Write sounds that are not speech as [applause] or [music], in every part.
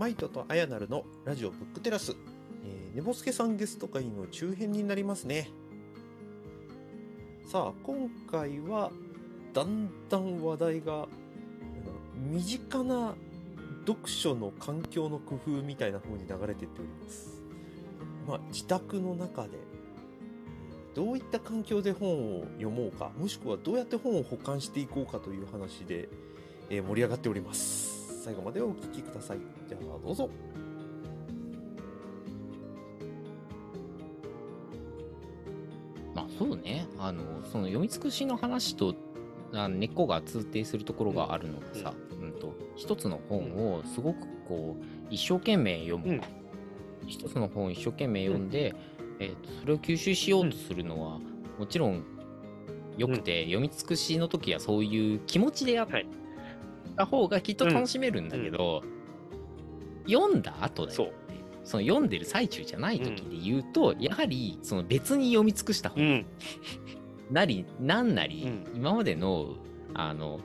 マイトとアヤナルのラジオブックテラス、えー、ねぼすけさんゲスト会の中編になりますね。さあ今回はだんだん話題が身近な読書の環境の工夫みたいな風に流れてっております。まあ自宅の中でどういった環境で本を読もうかもしくはどうやって本を保管していこうかという話で、えー、盛り上がっております。最後までお聞きください。じゃあどうぞ。まあそうね。あのその読み尽くしの話と根っこが通底するところがあるのでさ、うん、うん、と一つの本をすごくこう一生懸命読む、うん、一つの本を一生懸命読んで、うん。えーと、それを吸収しようとするのは、もちろんよくて、読み尽くしの時はそういう気持ちでやった方がきっと楽しめるんだけど、読んだ後だよってその読んでる最中じゃない時で言うと、やはりその別に読み尽くした本、なりなんなり、今までのあの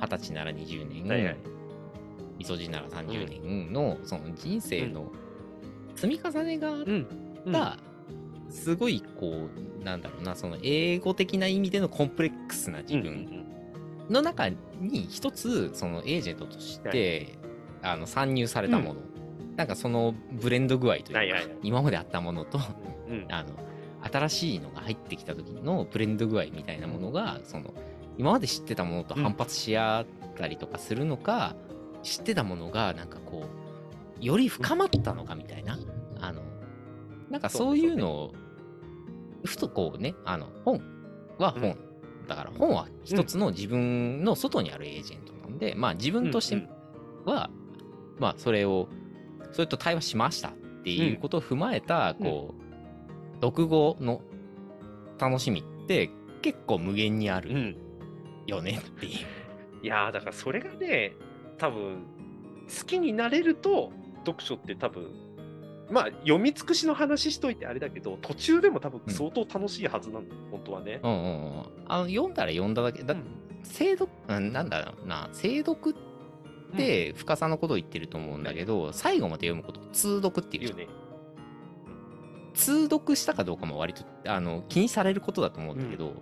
二十歳なら20年、はいはい、みそじなら30年の、その人生の積み重ねがあったすごいこうなんだろうなその英語的な意味でのコンプレックスな自分の中に一つそのエージェントとして、あの参入されたもの、うん、なんかそのブレンド具合というか、はいはい、今まであったものと、うん、あの新しいのが入ってきた時のブレンド具合みたいなものがその今まで知ってたものと反発し合ったりとかするのか、うん、知ってたものがなんかこうより深まったのかみたいな、あのなんかそういうのをふとこうね、あの、本は本。だから本は一つの自分の外にあるエージェントなんで、まあ自分としては、まあそれを、それと対話しましたっていうことを踏まえた、こう、読語の楽しみって結構無限にあるよねっていう。[laughs] いやだからそれがね、多分好きになれると読書って多分まあ読み尽くしの話しといてあれだけど途中でも多分相当楽しいはずなんだ、うん、本当はね。うんうんうん、あの読んだら読んだだけ。だ、うん、精読なんだろうな。精読って深さのことを言ってると思うんだけど、うん、最後まで読むこと通読っていうね。通読したかどうかも割とあの気にされることだと思うんだけど、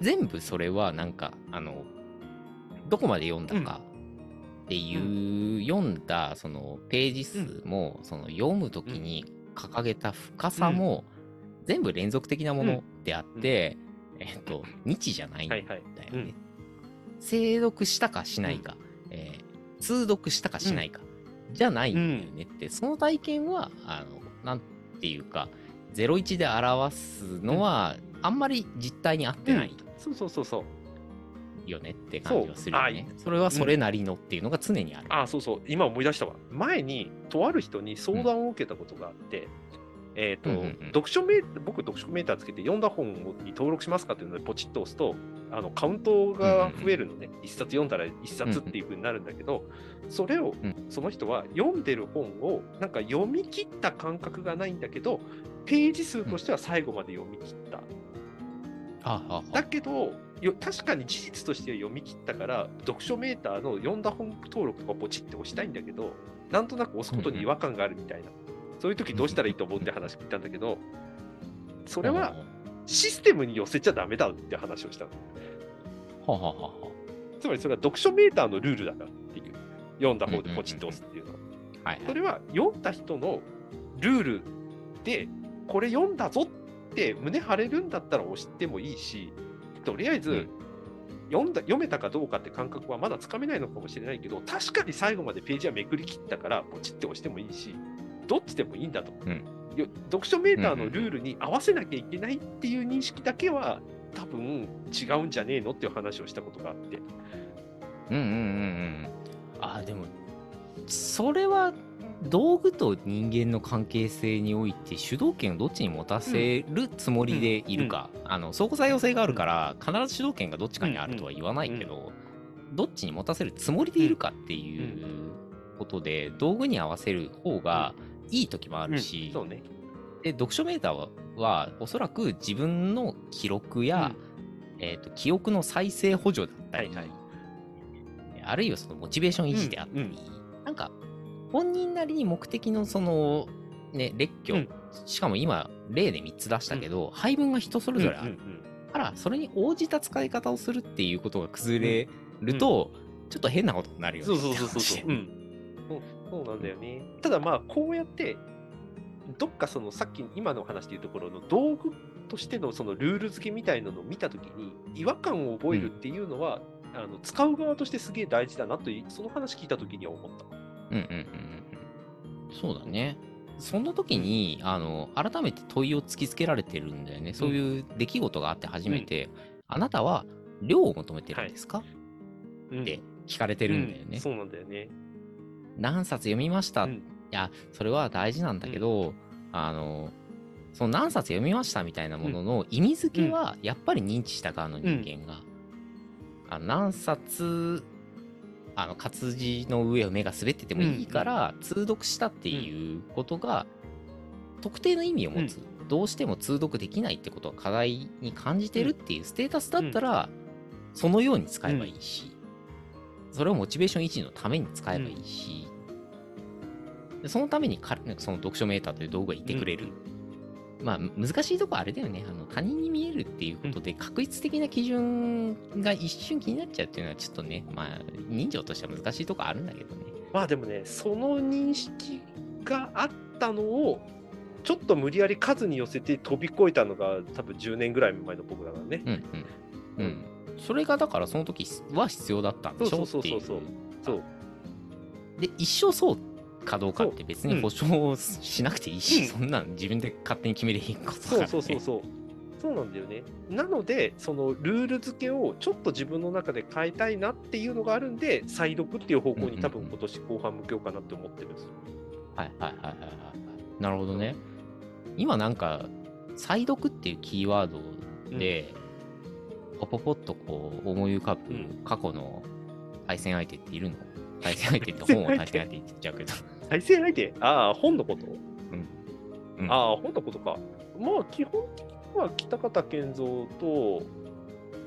全部それはなんかあのどこまで読んだか、っていう読んだそのページ数も、その読む時に掲げた深さも全部連続的なものであって、えっと日じゃないんだよね。精読したかしないか、えー、通読したかしないか、じゃないんだよねって、その体験はあのなんていうか01で表すのは、あんまり実態に合ってない。そうそうそうそう。よねって感じはするよね。それはそれなりのっていうのが常にある。うん、あそうそう。今思い出したわ。前に、とある人に相談を受けたことがあって、うん、えっ、と、うんうんうん、読書メー僕、読書メーターつけて読んだ本に登録しますかっていうのでポチッと押すと、あのカウントが増えるのね。一、うん、冊読んだら一冊っていうふうになるんだけど、それを、その人は読んでる本を、なんか読み切った感覚がないんだけど、ページ数としては最後まで読み切った。だけど、確かに事実として読み切ったから、読書メーターの読んだ本登録とかポチって押したいんだけど、なんとなく押すことに違和感があるみたいな、そういう時どうしたらいいと思うって話聞いたんだけど、それはシステムに寄せちゃだめだって話をしたの。はははつまりそれは読書メーターのルールだからっていう、読んだ方でポチッと押すっていうのは。はい、それは読んだ人のルールで、これ読んだぞって胸張れるんだったら押してもいいし、とりあえず、読んだ読めたかどうかって感覚はまだつかめないのかもしれないけど、確かに最後までページはめくり切ったから、ポチって押してもいいし、どっちでもいいんだと。うん、読書メーターのルールに合わせなきゃいけないっていう認識だけは、多分違うんじゃねえのっていう話をしたことがあって。うんうんうんうん。あ、でも、それは道具と人間の関係性において主導権をどっちに持たせるつもりでいるか、うんうん、あの相互作用性があるから必ず主導権がどっちかにあるとは言わないけど、どっちに持たせるつもりでいるかっていうことで道具に合わせる方がいい時もあるし、ね、で読書メーターははおそらく自分の記録や、えーと、記憶の再生補助だったり、はいはい、あるいはそのモチベーション維持であったり、なんか本人なりに目的のその、ね、列挙、うん。しかも今、例で3つ出したけど、配分が人それぞれある。うんうんから、それに応じた使い方をするっていうことが崩れると、ちょっと変なことになるよね。そうそうそうそうそう。うん。そうなんだよね。ただまあ、こうやって、どっかそのさっき今の話でいうところの道具としてのそのルール付けみたいなのを見たときに、違和感を覚えるっていうのは、あの使う側としてすげえ大事だなという、その話聞いたときには思った。うんうんうんうん。そうだね。その時に、あの、改めて問いを突きつけられてるんだよね。そういう出来事があって初めて、あなたは量を求めてるんですか、うんって聞かれてるんだよね。うんそうなんだよね。何冊読みました、いうん。や、それは大事なんだけど、あの、その何冊読みましたみたいなものの意味付けは、やっぱり認知した側の人間が、あの何冊、あの活字の上を目が滑っててもいいから、通読したっていうことが、特定の意味を持つ、どうしても通読できないってことは課題に感じてるっていうステータスだったら、そのように使えばいいし、それをモチベーション維持のために使えばいいし、でそのためにかその読書メーターという道具がいてくれる。まあ、難しいとこはあれだよね。あの他人に見えるっていうことで、確率的な基準が一瞬気になっちゃうっていうのは、ちょっとね、まあ、人情としては難しいとこあるんだけどね。まあでもね、その認識があったのを、ちょっと無理やり数に寄せて飛び越えたのが多分10年ぐらい前の僕だからね。うんうん。うん。それがだからその時は必要だったんでしょそうっていう。そうそうそうそう。で、一生そうかどうかって別にうん保証しなくていいし、うんそんなん自分で勝手に決めれへんことだから、ね。そうそうそうそう。そうなんだよね。なので、そのルール付けをちょっと自分の中で変えたいなっていうのがあるんで、再読っていう方向に多分今年後半向けようかなって思ってるんですよ。はいはいはいはいはい。なるほどね。今なんか、再読っていうキーワードで、ポポポッとこう思い浮かぶうん過去の対戦相手っているの？対戦相手って本を対戦相手？って言っちゃうけど。対戦相手？ああ、本のこと？うんああ、本のことか。まあ、基本的には北方健三と、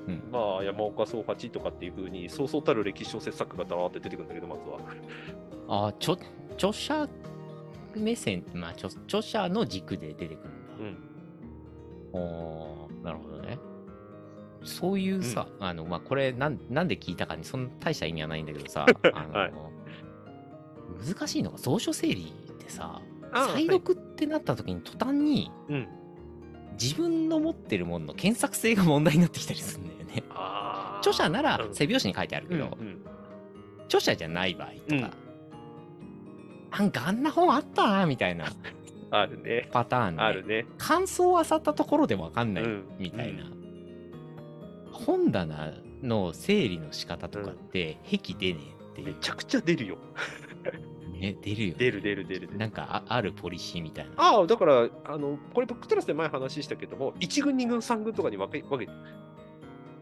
うんまあ、山岡宗八とかっていうふうに、そうそうたる歴史小説作家がだーって出てくるんだけど、まずは。あ著著者目線、まあ著、著者の軸で出てくるんだ。うん。おーなるほどね。そういうさ、あの、まあ、これなん、なんで聞いたかに、そんな大した意味はないんだけどさ、[laughs] あの、はい難しいのが、蔵書整理ってさ、再読ってなった時に途端に、うん。自分の持ってるものの検索性が問題になってきたりするんだよね。ああ。著者ならうん背表紙に書いてあるけど、うんうん著者じゃない場合とか、うんなんかあんな本あったなみたいな [laughs] あるね。パターンで、あるね。感想を漁ったところでわかんないうんみたいな、本棚の整理の仕方とかって、癖出ねえってめちゃくちゃ出るよ。[laughs] ね、出るよ、ね。出る出る出る。なんかああるポリシーみたいな。ああ、だから、あの、これ、ブックトラスで前話したけども、1軍、2軍、3軍とかに分け、分け、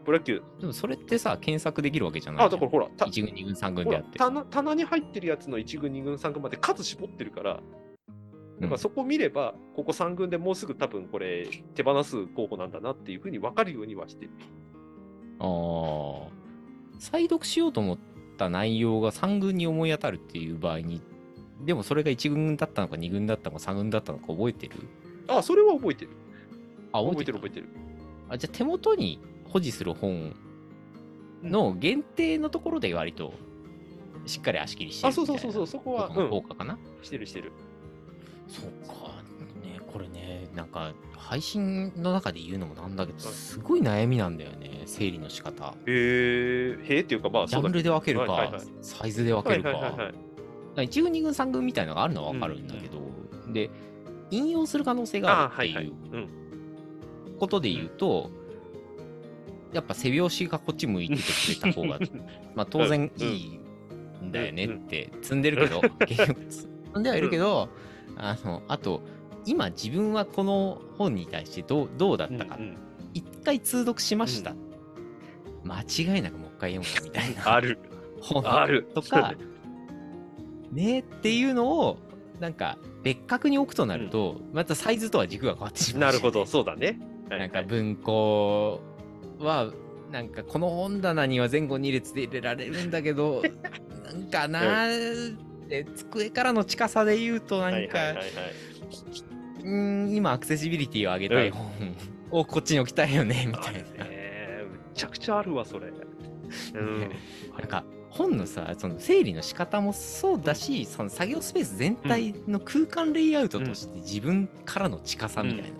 プロ野球。でもそれってさ、検索できるわけじゃない？あ、だからほら、た1軍、2軍、3軍ほであって。ら棚棚に入ってるやつの1軍、2軍、3軍まで数絞ってるから、だからそこ見れば、ここ3軍でもうすぐ多分これ、手放す候補なんだなっていうふうに分かるようにはしてる。ああ。再読しようと思った内容が3軍に思い当たるっていう場合に、でもそれが1軍だったのか2軍だったのか3軍だったのか覚えてる？あ、それは覚えてる。あ、覚えてる覚えてる。あじゃあ手元に保持する本の限定のところで割としっかり足切りしてるあ、そうみたいうなそそうそう、そこは、ことのうん、効果かな、してるしてる。そうか。ね、これね、なんか配信の中で言うのもなんだけど、すごい悩みなんだよね、整理の仕方。へえ、へえっていうか、まあ、ジャンル。で分けるか、はいはいはい。サイズで分けるか。はいはいはいはい。1軍、2軍、3軍みたいなのがあるのは分かるんだけど、で、引用する可能性があるっていううん。ことで言うと、やっぱ背拍子がこっち向いててくれた方が、まあ当然いいんだよねって積んでるけど、[laughs] 結局積んではいるけど、あの、あと、今自分はこの本に対してどうどうだったか。うんうん。一回通読しました、う間違いなくもう一回読むみたいな。[laughs] ある。本ある。とかねっていうのをなんか別格に置くとなると、またサイズとは軸が変わってしまうなるほど、そうだね。はいなんか文庫はなんかこの本棚には前後2列で入れられるんだけど [laughs] なんかな、で机からの近さで言うとなんか、はいはいはいはい。うーん今アクセシビリティを上げたい本をこっちに置きたいよねみたいな。ね。むちゃくちゃあるわ、それ。うん。[laughs] なんか本のさその整理の仕方もそうだし、その作業スペース全体の空間レイアウトとして自分からの近さみたい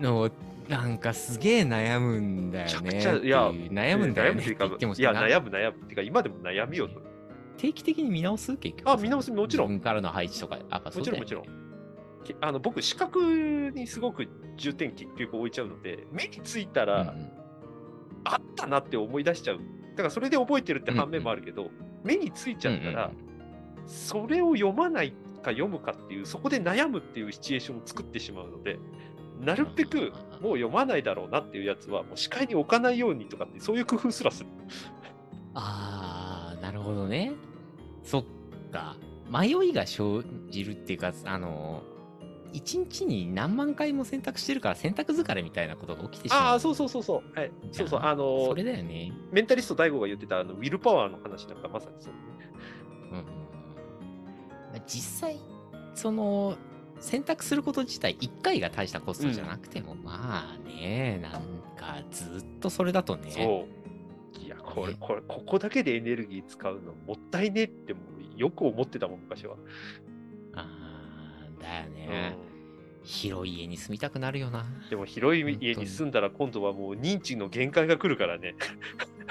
なのをなんかすげえ悩むんだよねいや悩むんだよねって言ってもいや、な悩む悩む。っていうか、今でも悩みよ。定期的に見直す？結局あ見直すもちろん自分からの配置とかやっぱそうだよねもちろんもけあの僕、視覚にすごく重点結局置いちゃうので、目についたら、あったなって思い出しちゃう。だからそれで覚えてるって反面もあるけど、目についちゃったら、それを読まないか読むかっていう、そこで悩むっていうシチュエーションを作ってしまうので、なるべくもう読まないだろうなっていうやつは、もう視界に置かないようにとかって、そういう工夫すらする。あーなるほどね。そっか。迷いが生じるっていうかあの一日に何万回も選択してるから選択疲れみたいなことが起きてしまうああ、そうそうそうそう。はい。そうそう。あのそれだよねメンタリスト DAIGO が言ってたあのウィルパワーの話なんかまさにそう。うんうんうん実際その選択すること自体1回が大したコストじゃなくても、まあねなんかずっとそれだとねそう。いや、これ、ねこれ、ここだけでエネルギー使うのもったいねってもうよく思ってたもん、昔は。だよね、広い家に住みたくなるよな。でも広い家に住んだら今度はもう認知の限界が来るからね。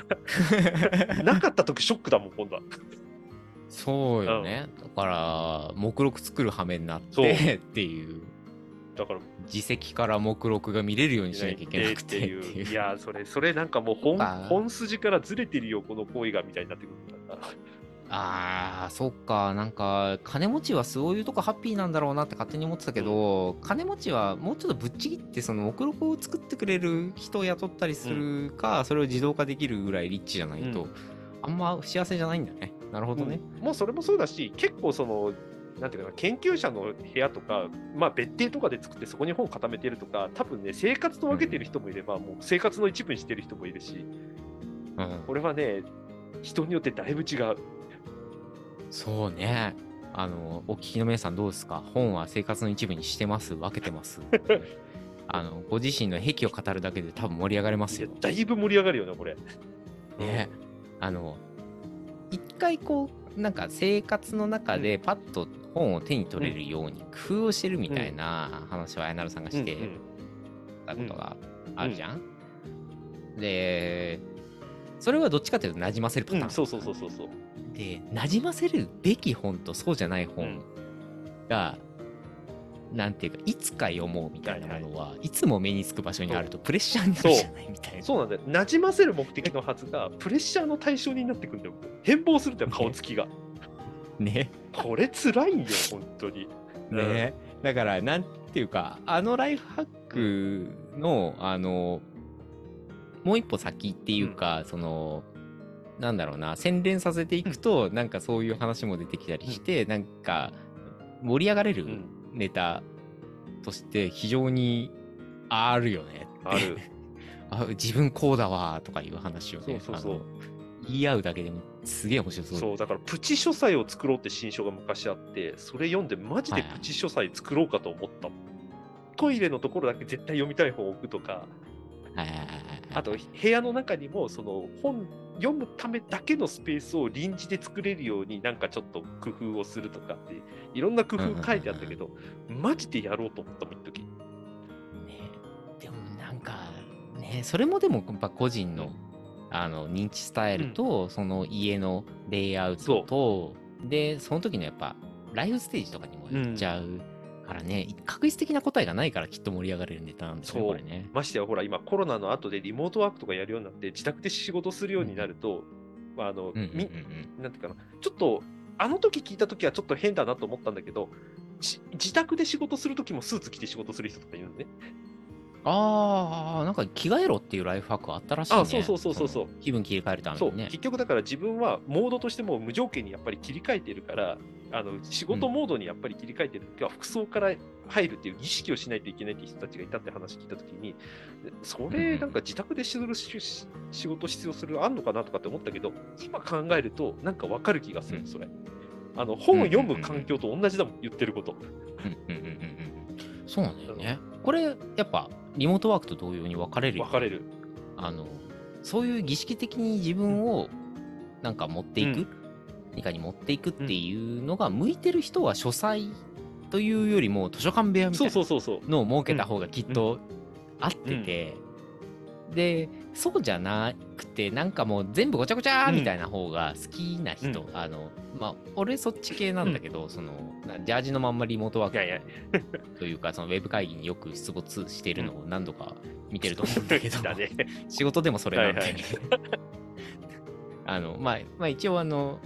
[laughs] なかった時ショックだもん、今度は。そうよね、だから目録作る羽目になってっていう。だから、自席から目録が見れるようにしなきゃいけなくてっていう。いや、それ、それなんかもう本本筋からずれてるよ、この行為がみたいになってくるから。あーそっか。なんか金持ちはそういうとこハッピーなんだろうなって勝手に思ってたけど、金持ちはもうちょっとぶっちぎってその目録を作ってくれる人を雇ったりするか、それを自動化できるぐらいリッチじゃないと、うん。あんま幸せじゃないんだね。なるほどね、うん。もうそれもそうだし、結構その、なんていうかな、研究者の部屋とか、まあ、別邸とかで作ってそこに本を固めてるとか、多分ね、生活と分けてる人もいれば、もう生活の一部にしてる人もいるし、うん。これはね、人によってだいぶ違う。そうね。あのお聞きの皆さんどうですか？本は生活の一部にしてます？分けてます？[laughs] あのご自身の癖を語るだけで多分盛り上がれますよ。だいぶ盛り上がるよね、これ。ね、あの一回こうなんか生活の中でパッと本を手に取れるように工夫をしてるみたいな話をあやなるさんがしてたことがあるじゃん、でそれはどっちかというと馴染ませるパターン、うん、そうそうそうそうそう。で馴染ませるべき本とそうじゃない本うんが、なんていうかいつか読もうみたいなものは、いつも目につく場所にあるとプレッシャーになるじゃないみたいなそうなんだよ。馴染ませる目的のはずが、プレッシャーの対象になってくるんだよ。変貌するんだよ、顔つきが。ねこれ辛いんよ、本当に。ね、だからなんていうかあのライフハックのあのもう一歩先っていうか、そのなんだろうな洗練させていくと、なんかそういう話も出てきたりして、なんか盛り上がれるうん。ネタとして非常にあるよねある。[laughs] あ自分こうだわとかいう話をねそうそうそう。言い合うだけでもすげえ面白そう。そう、だからプチ書斎を作ろうって新書が昔あって、それ読んでマジでプチ書斎作ろうかと思った。もん。トイレのところだけ絶対読みたい本を置くとか、はいはいはいはいあと部屋の中にもその本読むためだけのスペースを臨時で作れるようになんかちょっと工夫をするとかっていろんな工夫書いてあったけど、マジでやろうと思ったもん、一時。ねでもなんかねそれもでもやっぱ個人の,、うん。あの認知スタイルと、その家のレイアウトとでその時のやっぱライフステージとかにも行っちゃうからね、確実的な答えがないからきっと盛り上がれるネタなんですねそうこれね。ましてやほら今コロナの後でリモートワークとかやるようになって自宅で仕事するようになると、あの、うんうんうんみなんていうかなちょっとあの時聞いた時はちょっと変だなと思ったんだけどし自宅で仕事する時もスーツ着て仕事する人とかいるのね。ああなんか着替えろっていうライフハックあったらしいね。あそうそうそうそうそうの気分切り替えるためそうにね。結局だから自分はモードとしても無条件にやっぱり切り替えてるからあの仕事モードにやっぱり切り替えてる。時は服装から入るっていう儀式をしないといけないっていう人たちがいたって話聞いた時にでそれなんか自宅でするしし仕事必要するあんのかなとかって思ったけど今考えるとなんかわかる気がする、うん。それ。あの本を読む環境と同じだもん、言ってること。うんうんうんうんうんそうなんだよね。これ、やっぱ、リモートワークと同様に分かれるよね。分かれる。あの、そういう儀式的に自分をなんか持っていく、うん何かに持っていくっていうのが向いてる人は書斎というよりも図書館部屋みたそいうそうそうそう。なのを設けた方がきっと合ってて、で、そうじゃなくて、なんかもう全部ごちゃごちゃみたいな方が好きな人、うあの、まあ、俺そっち系なんだけど、その、なジャージのまんまリモートワークというか、そのウェブ会議によく出没してるのを何度か見てると思うんだけど。[laughs] 仕事でもそれなんで、はいはい。[laughs] あの、まあ、まあ、一応あの、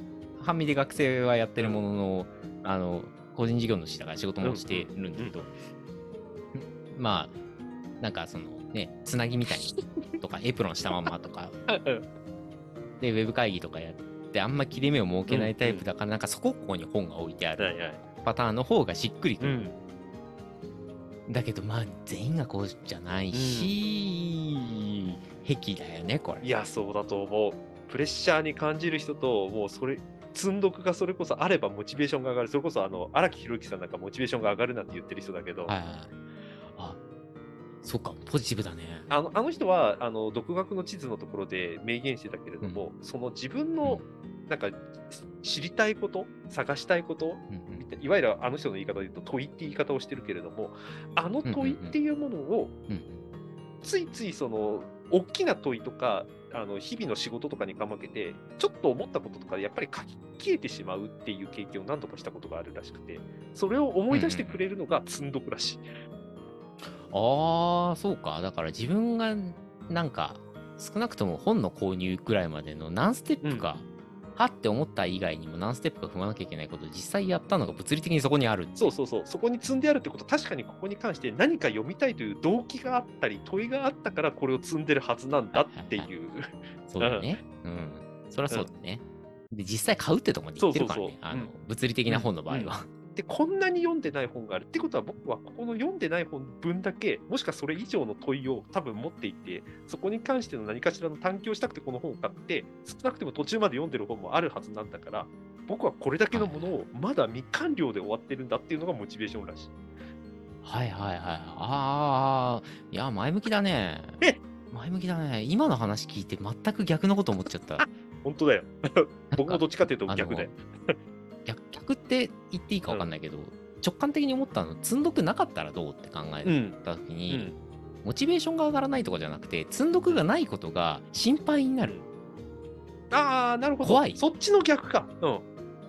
半身で学生はやってるものの、あの、個人事業主だから仕事もしてるんだけど、まあ、なんかそのね、つなぎみたいにとか、[laughs] エプロンしたまんまとか、で、ウェブ会議とかやって、あんま切れ目を設けないタイプだから、なんかそこここに本が置いてある。パターンの方がしっくりくる。うん。だけど、まあ、全員がこうじゃないし、癖だよね、これ。いや、そうだと思う。プレッシャーに感じる人と、もうそれ、積んどくがそれこそあればモチベーションが上がる。それこそ、あの、荒木宏之さんなんかモチベーションが上がるなんて言ってる人だけど、はいはいはい。あ、そっか、ポジティブだね。あのあの人はあの独学の地図のところで明言してたけれども、その自分のなんか知りたいこと、探したいこと、うんうんいわゆるあの人の言い方で言うと問いって言い方をしてるけれども、あの問いっていうものをうんうんついついその大きな問いとか、あの日々の仕事とかにかまけて、ちょっと思ったこととかでやっぱり書き消えてしまうっていう経験を何度かしたことがあるらしくて、それを思い出してくれるのが積んどくらしい。ああ、そうか。だから自分がなんか少なくとも本の購入くらいまでの何ステップか、はって思った以外にも何ステップか踏まなきゃいけないことを実際やったのが物理的にそこにある。そうそうそう、そこに積んであるってこと、確かにここに関して何か読みたいという動機があったり、問いがあったからこれを積んでるはずなんだっていう。そうだね。うん。そりゃそうだね。で、実際買うってとこに行ってるからね。そうそうそうあのうん物理的な本の場合は。で、こんなに読んでない本があるってことは、僕はここの読んでない本分だけ、もしくはそれ以上の問いを多分持っていて、そこに関しての何かしらの探求をしたくてこの本を買って、少なくても途中まで読んでる本もあるはずなんだから、僕はこれだけのものをまだ未完了で終わってるんだっていうのがモチベーションらしい。はいはいはい。ああ、いや、前向きだねえ。前向きだね。今の話聞いて全く逆のこと思っちゃった。[laughs] 本当だよ。[laughs] 僕もどっちかっていうと逆だよ。逆逆って言っていいか分かんないけど、直感的に思ったの積んどくなかったらどうって考えた時うに、ん。モチベーションが上がらないとかじゃなくて積んどくがないことが心配になる、ああ、なるほど。怖いそっちの逆か。うん。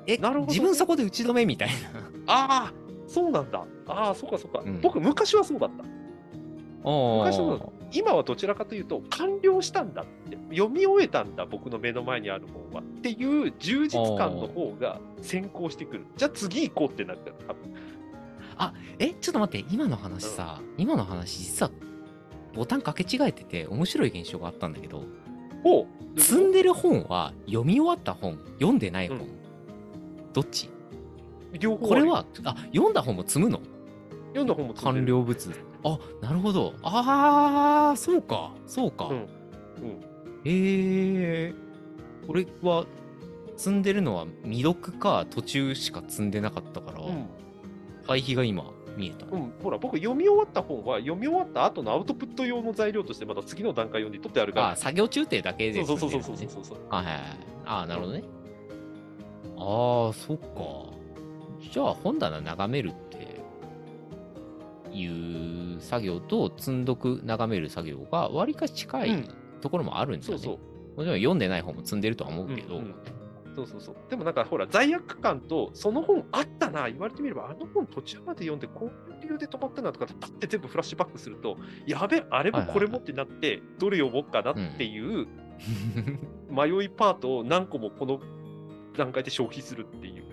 えなるほどね自分そこで打ち止めみたいなああ、そうなんだ。ああ、そうかそうか。うん僕、昔はそうだった。昔はそうだおった今はどちらかというと、完了したんだって、読み終えたんだ、僕の目の前にある本はっていう充実感の方が先行してくる。じゃあ次行こうってなるから、多分。えちょっと待って今の話さ、今の話実はボタン掛け違えてて面白い現象があったんだけどおう積んでる本は読み終わった本読んでない本、うん。どっち？両方これはあ読んだ本も積むの？読んだ本も積んでる。完了物。あなるほど。ああそうかそうか、うん。うん。ええこれは積んでるのは未読か途中しか積んでなかったから、うん。対比が今見えた、うん、ほら、僕、読み終わった本は、読み終わった後のアウトプット用の材料として、また次の段階用に取ってあるから。あ作業中ってだけでそうそう積そうそうそうそう。そう。はいはいはい。ああなるほどね。ああそっか。じゃあ本棚眺めるっていう作業と積んどく眺める作業がわりかし近いうん。ところもあるんだよね、そうそう。もちろん読んでない本も積んでるとは思うけど、うんうんそうそうそう。でもなんかほら、罪悪感と、その本あったな、言われてみれば、あの本途中まで読んで、こういう理由で止まったなとかって、パッて全部フラッシュバックすると、やべ、あれもこれもってなって、どれ読もうかなっていう迷いパートを何個もこの段階で消費するっていう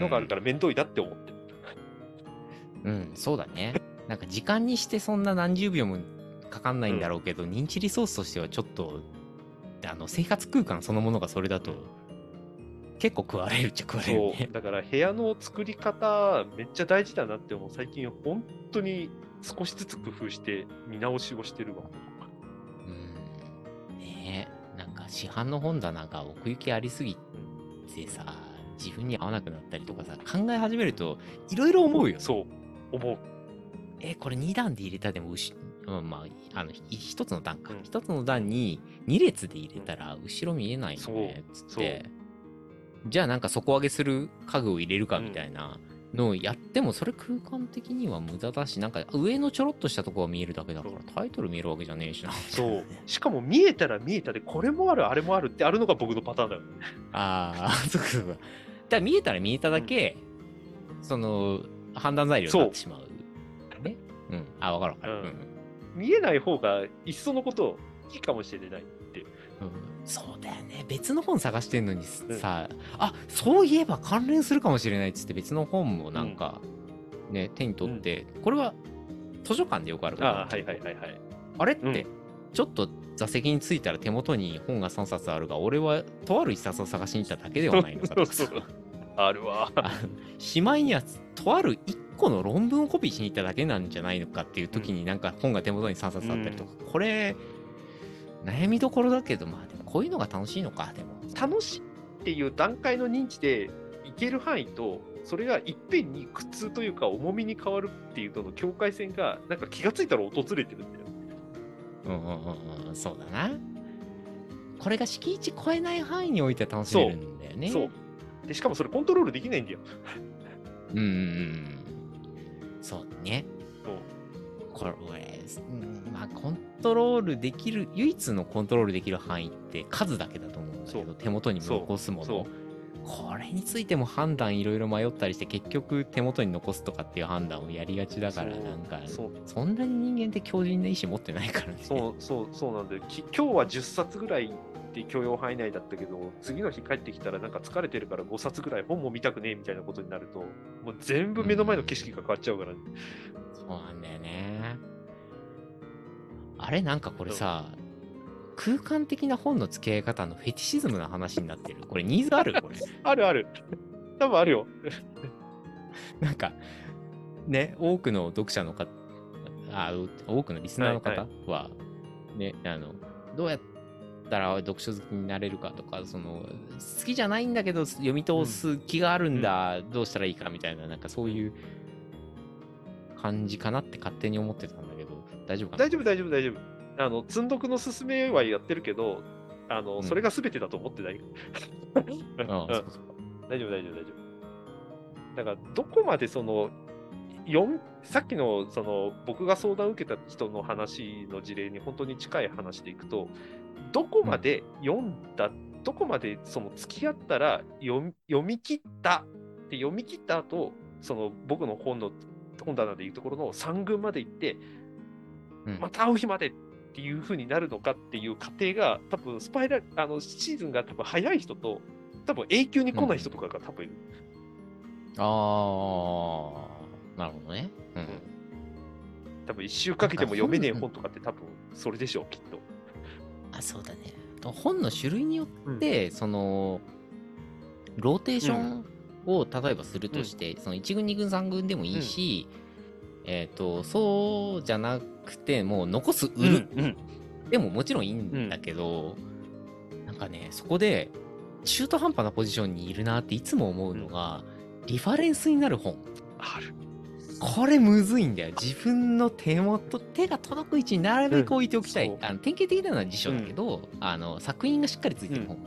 のがあるから、面倒いなって思ってる。うん、そうだね。なんか時間にしてそんな何十秒もかかんないんだろうけど、認知リソースとしてはちょっと、あの生活空間そのものがそれだと、結構食われるっちゃ食われるそねう。だから部屋の作り方、めっちゃ大事だなって思う。最近、本当に少しずつ工夫して見直しをしてるわ。うん。ねえ、なんか市販の本棚が奥行きありすぎてさ、自分に合わなくなったりとかさ、考え始めると、いろいろ思うよ。そう、思う。え、これ2段で入れたらでも後、うん、まあ、あの、ひ一つの段かうん。一、つの段に2列で入れたら、後ろ見えないよね、つって。じゃあなんか底上げする家具を入れるかみたいなのをやっても、それ空間的には無駄だし、なんか上のちょろっとしたとこが見えるだけだからタイトル見えるわけじゃねえしな。そう。しかも見えたら見えたで、これもある、あれもあるってあるのが僕のパターンだよね。ああ、そうかそうか。だ見えたら見えただけ、その、判断材料になってしまう。ね。うん。あ、わかるわかる。ううんん。見えない方が、いっそのこといいかもしれないって。うん。そうだよね。別の本探してんのにうん。さ、あ、そういえば関連するかもしれないっつって別の本もなんか、ね、手に取って、これは図書館でよくあることああ、はいはいはいはい。あれって、うん。ちょっと座席に着いたら手元に本が3冊あるが、俺はとある一冊を探しに行っただけではないのかとかさ。[laughs] そうそうあるわ。しまいにはとある一個の論文をコピーしに行っただけなんじゃないのかっていう時になんか本が手元に3冊あったりとか、これ悩みどころだけどまあでもこういうのが楽しいのかでも楽しいっていう段階の認知でいける範囲と、それがいっぺんに苦痛というか重みに変わるっていうのの境界線が、なんか気がついたら訪れてるんだよ。うんうんうんうん。そうだな。これが敷地超えない範囲において楽しめるんだよね。そう。で、しかもそれコントロールできないんだよ。うんうんうんそうね。これ、うんまあ、コントロールできる、唯一のコントロールできる範囲って数だけだと思うんだけど、手元に残すもの。これについても判断いろいろ迷ったりして、結局手元に残すとかっていう判断をやりがちだから、なんか、そんなに人間って強靭な意志持ってないからね。そうそうそうなんだよ。き今日は10冊ぐらいで許容範囲内だったけど、次の日帰ってきたらなんか疲れてるから5冊ぐらい本も見たくねえみたいなことになると、もう全部目の前の景色が変わっちゃうから、ねそうなんだよね。あれなんかこれさ、空間的な本の付き合い方のフェティシズムの話になってる。これニーズある？これ。[laughs] あるある。多分あるよ。[laughs] なんか、ね、多くの読者の方、あ、多くのリスナーのはい方は、ね、あの、どうやったら読書好きになれるかとか、その、好きじゃないんだけど読み通す気があるんだ、どうしたらいいかみたいな、なんかそういう感じかなって勝手に思ってたんだけど、大丈夫かな？大丈夫、大丈夫、大丈夫。あの、積んどくの勧めはやってるけど、あの、うんそれが全てだと思ってない。[laughs] 大丈夫、大丈夫、大丈夫。だから、どこまでその、さっきのその僕が相談を受けた人の話の事例に本当に近い話でいくと、どこまで読んだ、どこまでその付き合ったら読み読み切ったって読み切った後その僕の本の本棚でいうところの3軍まで行って、うん。また会う日までっていう風になるのかっていう過程が多分スパイラルあのシーズンが多分早い人と多分永久に来ない人とかが多分いる。あー、なるほどね。うん。多分一周かけても読めねえ本とかって多分それでしょう、きっと。あ、そうだね。本の種類によって、その、ローテーションを例えばするとして、その1軍、2軍、3軍でもいいし、えっ、と、そうじゃなくて、もう残す、売る、うんでももちろんいいんだけど、なんかね、そこで、中途半端なポジションにいるなっていつも思うのが、リファレンスになる本。ある。これむずいんだよ。自分の手元、手が届く位置になるべく置いておきたい。うん。あの典型的なのは辞書だけど、あの作品がしっかりついてる本、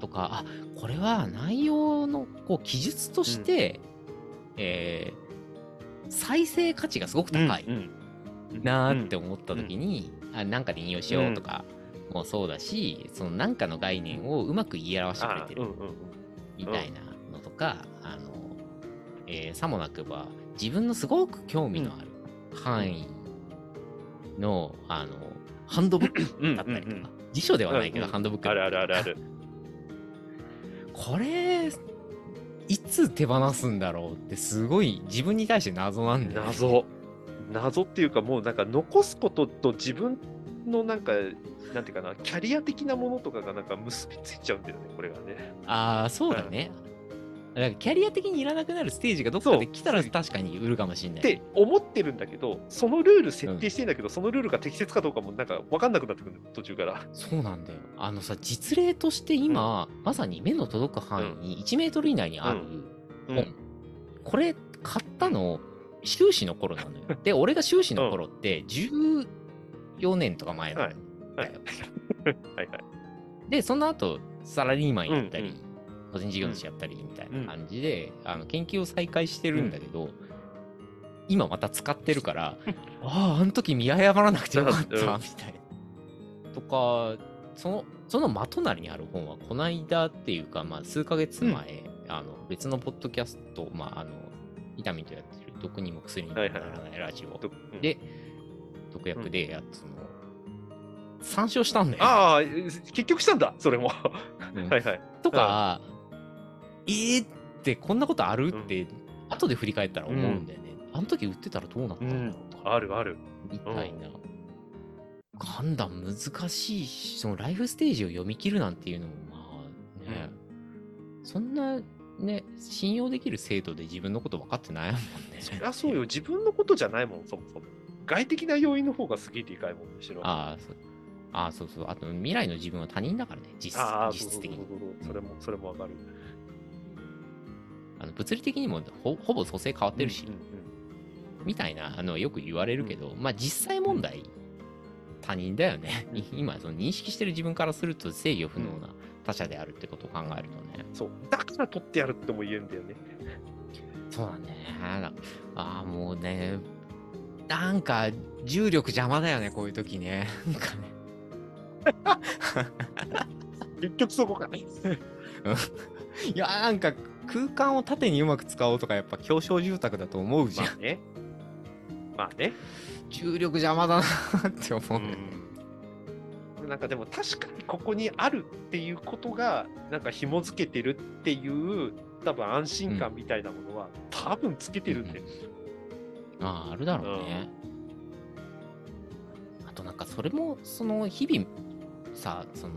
とか、あこれは内容のこう記述として、えー再生価値がすごく高いうんなーって思った時に、あなんかで引用しようとかもそうだし、そのなんかの概念をうまく言い表してくれてる。みたいなのとか、あの、えーさもなくば、自分のすごく興味のある範囲の、あの、ハンドブックだったりとか、うんうんうん辞書ではないけど、うんうんハンドブックあるあるあるある。これ、いつ手放すんだろうって、すごい自分に対して謎なんだよ、ね。謎。謎っていうか、もうなんか残すことと自分のなんか、なんていうかな、キャリア的なものとかがなんか結びついちゃうんだよね、これがね。ああ、そうだね。だからキャリア的にいらなくなるステージがどっかで来たら確かに売るかもしれない。って思ってるんだけど、そのルール設定してんだけど、そのルールが適切かどうかもなんか分かんなくなってくる途中から。そうなんだよ。あのさ、実例として今、まさに目の届く範囲に1メートル以内にあるうん本。これ、買ったの、修士の頃なのよ。[laughs] で、俺が修士の頃って、14年とか前なのよ。はいはいはい。で、その後、サラリーマンやったり、うんう個人事業主やったりみたいな感じで、あの研究を再開してるんだけど、今また使ってるから、ああ、あの時見誤らなくてよかった、みたいうんな。とか、その、その真隣にある本は、この間っていうか、まあ、数ヶ月前、あの、別のポッドキャスト、まあ、あの、伊丹とやってる、毒にも薬にもならないラジオ。で、毒薬でやつの、参照したんだよ。ああ、結局したんだ、それも。うん。[laughs] はいはい。とか、えーってこんなことある？って、後で振り返ったら思うんだよね。あの時売ってたらどうなったんだろうとか、あるある。みたいな。判断難しいし、そのライフステージを読み切るなんていうのも、まあね、そんなね、信用できる制度で自分のこと分かってないもんね。そりゃそうよ、自分のことじゃないもん、そもそも。外的な要因の方がすげえでかいもん、むしろ。ああ、そう。ああ、そうそう。あと、未来の自分は他人だからね、実実質的にそれも、それもわかる。あの物理的にもほほぼ組成変わってるし、みたいなあのよく言われるけど、まあ実際問題、他人だよね。[laughs] 今、その認識してる自分からすると制御不能な他者であるってことを考えるとね。そう。だから取ってやるっても言えるんだよね。そうだね。ああ、もうね、なんか重力邪魔だよね、こういう時ね。[laughs] 結局そこかね。[laughs] いや、なんか空間を縦にうまく使おうとか、やっぱ狭小住宅だと思うじゃん。まあね。まあね。重力邪魔だなって思う。うん。なんかでも確かにここにあるっていうことが、なんか紐付けてるっていう、多分安心感みたいなものは、多分つけてるんで。ああ、あるだろうね。あとなんかそれも、その日々、さ、その、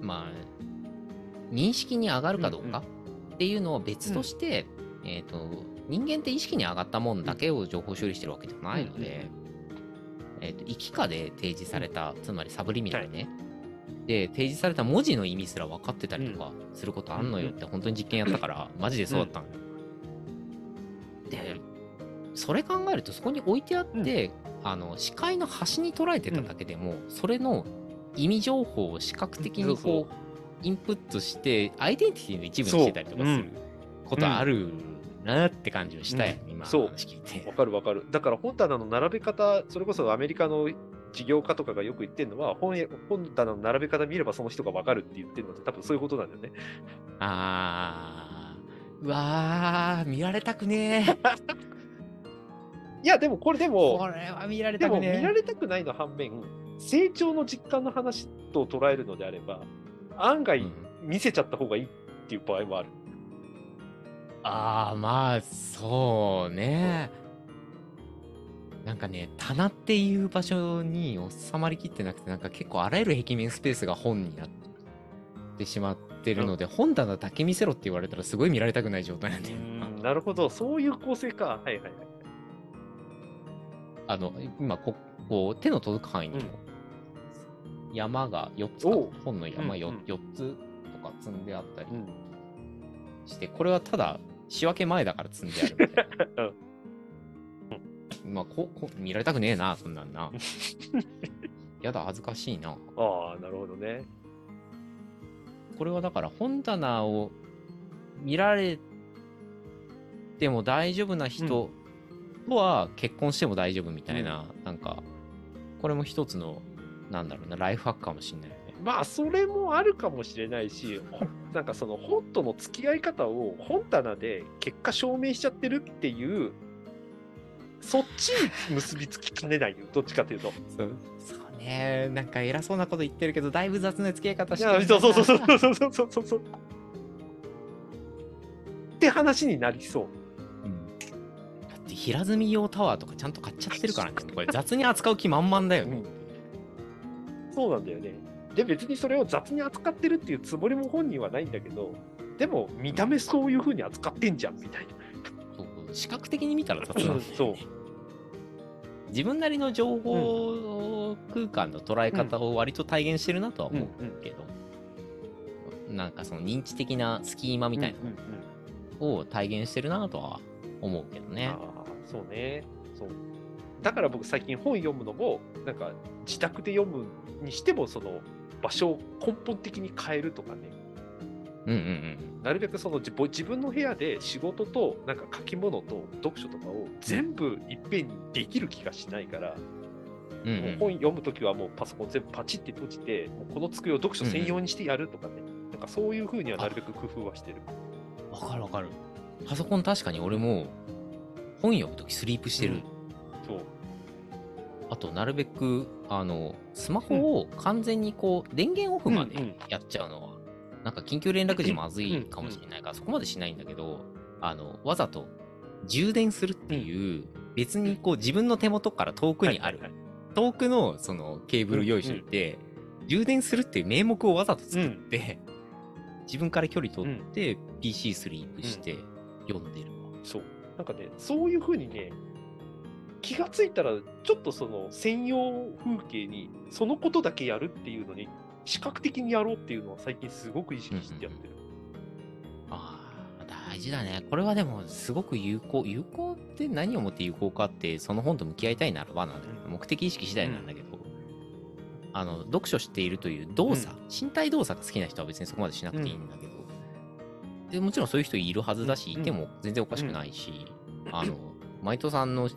まあ、認識に上がるかどうかっていうのを別として、えっ、と、人間って意識に上がったもんだけを情報処理してるわけじゃないので、えっ、と、生きかで提示された、つまりサブリミナルね。で、提示された文字の意味すら分かってたりとかすることあんのよって本当に実験やったから、[laughs] マジでそうだったのよ。で、それ考えるとそこに置いてあって、あの視界の端に捉えてただけでも、それの意味情報を視覚的にこうインプットしてアイデンティティの一部にしてたりとかすることあるなって感じをしたよ、うん今そうわ。かるわかる。だから本棚の並べ方、それこそアメリカの事業家とかがよく言ってるのは、本へ本棚の並べ方見ればその人がわかるって言ってるのって多分そういうことなんだよね。あーうわー見られたくねえ [laughs] いや、でもこれでも、これは見られでもたくねえ見られたくないの反面、成長の実感の話と捉えるのであれば、案外うん見せちゃった方がいいっていう場合もある。ああまあそうねなんかね棚っていう場所に収まりきってなくてなんか結構あらゆる壁面スペースが本になってしまってるので、本棚だけ見せろって言われたらすごい見られたくない状態なんだよななるほど、そういう構成か。はいはいはい。あの今ここ手の届く範囲にも山が4つか本の山うん 4, うん4つとか積んであったりうんして、これはただ仕分け前だから積んであるみたいな。[laughs] まあここ見られたくねえな、そんなんな。[laughs] やだ、恥ずかしいな。ああ、なるほどね。これはだから本棚を見られても大丈夫な人とは結婚しても大丈夫みたいな、なんか、これも一つの、なんだろうな、ライフハックかもしれないよね。まあ、それもあるかもしれないし、ほ [laughs] なんかその本との付き合い方を本棚で結果証明しちゃってるっていう、そっちに結びつきかねないよ、[laughs] どっちかというと。そうそうね、なんか偉そうなこと言ってるけど、だいぶ雑な付き合い方いしてるやそうそうそうそうそうそうそうそうそう。って話になりそう。うんだって平積み用タワーとかちゃんと買っちゃってるからね。これ雑に扱う気満々だよね。そうなんだよね。で、別にそれを雑に扱ってるっていうつもりも本人はないんだけど、でも見た目そういう風に扱ってんじゃんみたいな。視覚的に見たら雑なんだよね。そう。自分なりの情報空間の捉え方を割と体現してるなとは思うけど、なんかその認知的なスキーマみたいな。うんうんうん。のを体現してるなとは思うけどね。ああそうね。そう。だから僕最近本読むのもなんか自宅で読むにしてもその場所を根本的に変えるとかねうんうんなるべくその自自分の部屋で仕事となんか書き物と読書とかを全部いっぺんにできる気がしないから、うん。うんもう本読むときはもうパソコン全部パチって閉じてもうこの机を読書専用にしてやるとかね、なんかそういうふうにはなるべく工夫はしてる。わかるわかる。パソコン確かに俺も本読むときスリープしてる。うんそうあと、なるべく、あの、スマホを完全にこう、電源オフまでやっちゃうのは、なんか緊急連絡時まずいかもしれないから、そこまでしないんだけど、あの、わざと充電するっていう、別にこう、自分の手元から遠くにある、遠くのそのケーブル用意しておいて、充電するっていう名目をわざと作って、自分から距離取って、PC スリープして読んでるわ。そう。なんかね、そういうふうにね、気がついたら、ちょっとその専用風景に、そのことだけやるっていうのに、視覚的にやろうっていうのは最近すごく意識してやってる。ああ、大事だね。これはでも、すごく有効。有効って何をもって有効かって、その本と向き合いたいならばなんだけど、目的意識次第なんだけど、あの、読書しているという動作、身体動作が好きな人は別にそこまでしなくていいんだけど、でもちろんそういう人いるはずだし、うん。いても全然おかしくないし、あの、マイトさんの、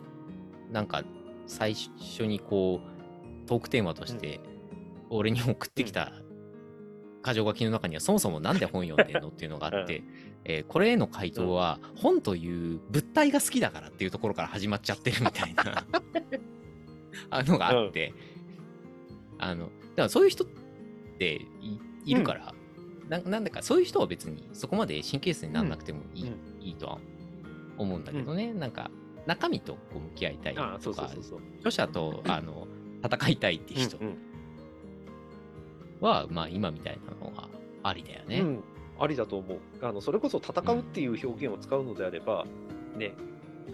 なんか、最初にこう、トークテーマとして、俺に送ってきた箇条書きの中にはそもそもなんで本読んでんのっていうのがあって、えーこれへの回答は、本という物体が好きだからっていうところから始まっちゃってるみたいな [laughs] あのがあって、あの、だからそういう人っていいるから、ななんだかそういう人は別にそこまで神経質にならなくてもいい,、うん。いいとは思うんだけどね、なんか中身とこう向き合いたいとか。著者とあの戦いたいっていう人うんうんは、まあ今みたいなのがありだよね。うん、ありだと思う。あのそれこそ戦うっていう表現を使うのであれば、ね、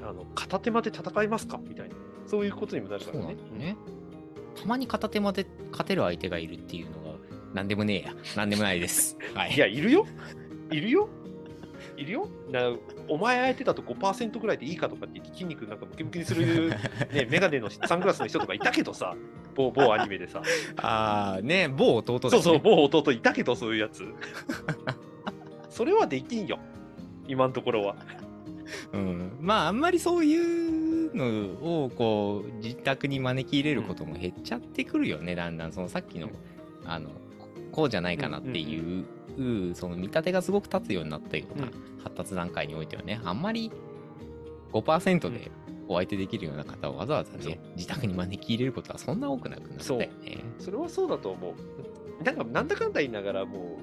あの片手間で戦いますか？みたいな、そういうことにもなるからね。たまに片手間で勝てる相手がいるっていうのが、なんでもねえや。なんでもないです。[laughs] はい。いや、いるよ。いるよ。いるよ。なお前相手だと5%ぐらいでいいかとかって言って筋肉なんかムキムキにする、[laughs] ね、メガネのサングラスの人とかいたけどさ、某某アニメでさ。ああ、ね、某弟ね。そうそう、某弟いたけど、そういうやつ。[laughs] それはできんよ。今のところは。うん。まあ、あんまりそういうのを、こう、自宅に招き入れることも減っちゃってくるよね、だんだん。そのさっきの、あの、ここうじゃないかなっていう、その見立てがすごく立つようになったようなうん発達段階においてはね、あんまり5%でお相手できるような方をわざわざそうね、自宅に招き入れることはそんな多くなくなったよね。それはそうだと思う。なんか、なんだかんだ言いながら、も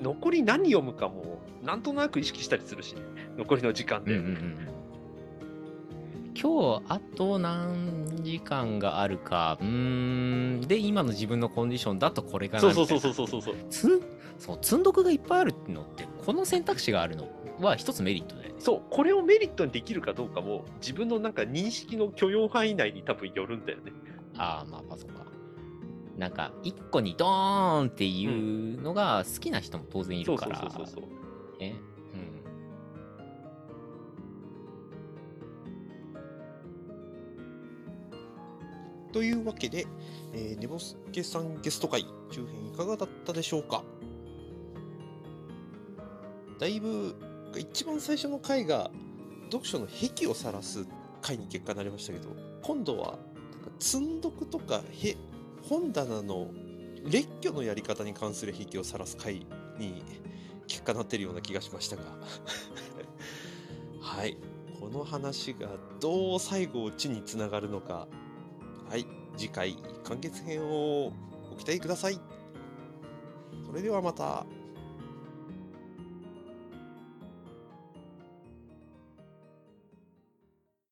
う、残り何読むかも、なんとなく意識したりするしね。残りの時間で。うんうんうん今日あと何時間があるかうーんで今の自分のコンディションだとこれかなそうそうそううそうそうそう。つんそう積んどくがいっぱいあるのってこの選択肢があるのは一つメリットだよね。そう、これをメリットにできるかどうかも、自分のなんか認識の許容範囲内に多分よるんだよね。ああまあまあそうか。なんか一個にドーンっていうのが好きな人も当然いそうそうるからそうそう。そう。ねというわけで、えー、ネボスケさんゲスト会周辺いかがだったでしょうか？だいぶ一番最初の回が読書の癖を晒す回に結果になりましたけど今度は積んどくとかへ本棚の列挙のやり方に関する癖を晒す回に結果なってるような気がしましたが [laughs] はいこの話がどう最後オチにつながるのかはい、次回完結編をご期待ください。それではまた。